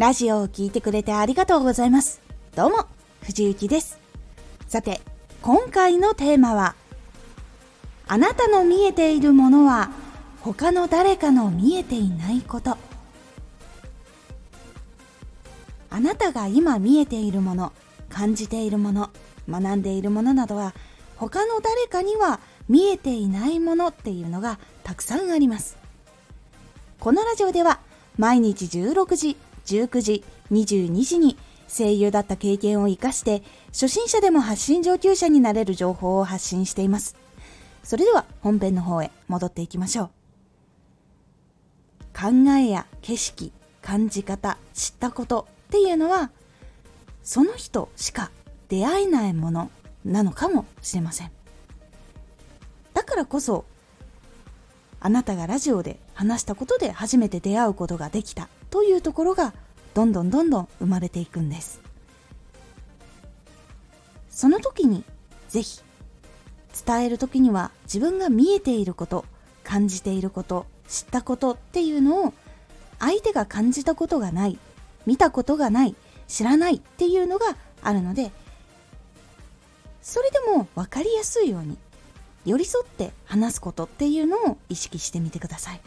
ラジオを聴いてくれてありがとうございます。どうも、藤幸です。さて、今回のテーマは、あなたの見えているものは、他の誰かの見えていないこと。あなたが今見えているもの、感じているもの、学んでいるものなどは、他の誰かには見えていないものっていうのがたくさんあります。このラジオでは毎日16時、19時、22時に声優だった経験を活かして初心者でも発信上級者になれる情報を発信しています。それでは本編の方へ戻っていきましょう。考えや景色、感じ方、知ったことっていうのはその人しか出会えないものなのかもしれません。だからこそあなたがラジオで話したことで初めて出会うことができたというところがどんどんどんどん生まれていくんです。その時にぜひ伝える時には自分が見えていること感じていること知ったことっていうのを相手が感じたことがない見たことがない知らないっていうのがあるのでそれでも分かりやすいように寄り添って話すことっていうのを意識してみてください。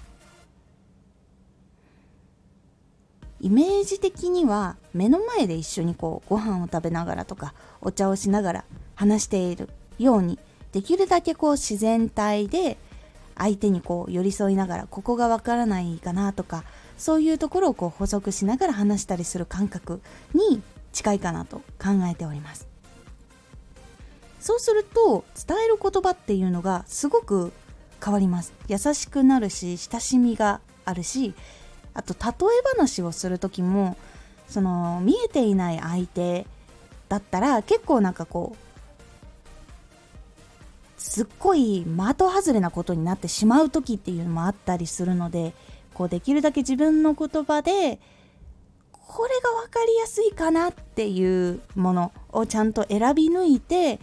イメージ的には目の前で一緒にこうご飯を食べながらとかお茶をしながら話しているようにできるだけこう自然体で相手にこう寄り添いながらここがわからないかなとかそういうところをこう補足しながら話したりする感覚に近いかなと考えております。そうすると伝える言葉っていうのがすごく変わります。優しくなるし親しみがあるしあと例え話をする時もその見えていない相手だったら結構なんかこうすっごい的外れなことになってしまう時っていうのもあったりするのでこうできるだけ自分の言葉でこれが分かりやすいかなっていうものをちゃんと選び抜いて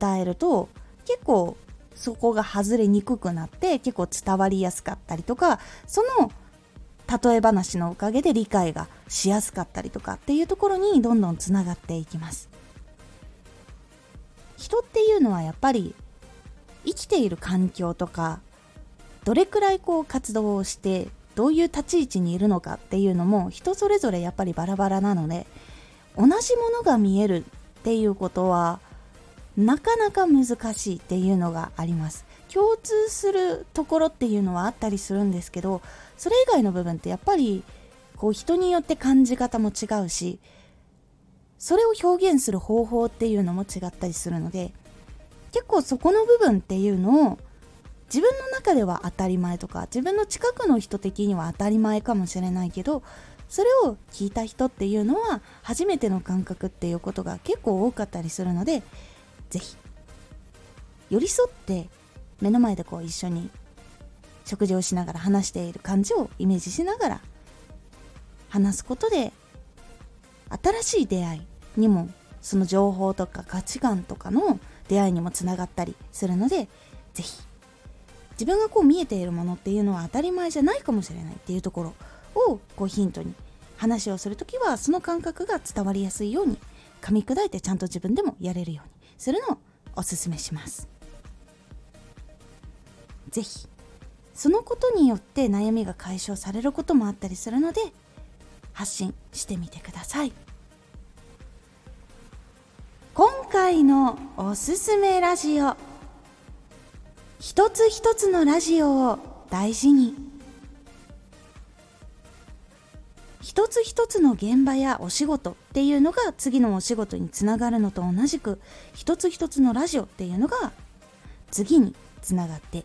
伝えると結構そこが外れにくくなって結構伝わりやすかったりとかその例え話のおかげで理解がしやすかったりとかっていうところにどんどんつながっていきます。人っていうのはやっぱり生きている環境とかどれくらいこう活動をしてどういう立ち位置にいるのかっていうのも人それぞれやっぱりバラバラなので同じものが見えるっていうことはなかなか難しいっていうのがあります。共通するところっていうのはあったりするんですけどそれ以外の部分ってやっぱりこう人によって感じ方も違うしそれを表現する方法っていうのも違ったりするので結構そこの部分っていうのを自分の中では当たり前とか自分の近くの人的には当たり前かもしれないけどそれを聞いた人っていうのは初めての感覚っていうことが結構多かったりするので是非寄り添って目の前でこう一緒に食事をしながら話している感じをイメージしながら話すことで新しい出会いにもその情報とか価値観とかの出会いにもつながったりするので是非自分がこう見えているものっていうのは当たり前じゃないかもしれないっていうところをこうヒントに話をする時はその感覚が伝わりやすいように噛み砕いてちゃんと自分でもやれるようにするのをおすすめします。是非そのことによって悩みが解消されることもあったりするので発信してみてください。今回のおすすめラジオ。一つ一つのラジオを大事に。一つ一つの現場やお仕事っていうのが次のお仕事につながるのと同じく一つ一つのラジオっていうのが次につながって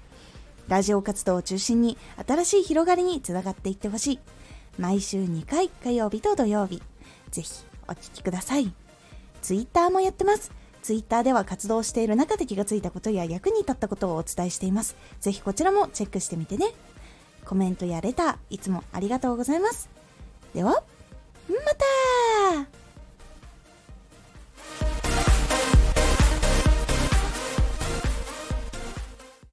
ラジオ活動を中心に新しい広がりにつながっていってほしい。毎週2回火曜日と土曜日。ぜひお聴きください。Twitter もやってます。Twitter では活動している中で気がついたことや役に立ったことをお伝えしています。ぜひこちらもチェックしてみてね。コメントやレター、いつもありがとうございます。では、また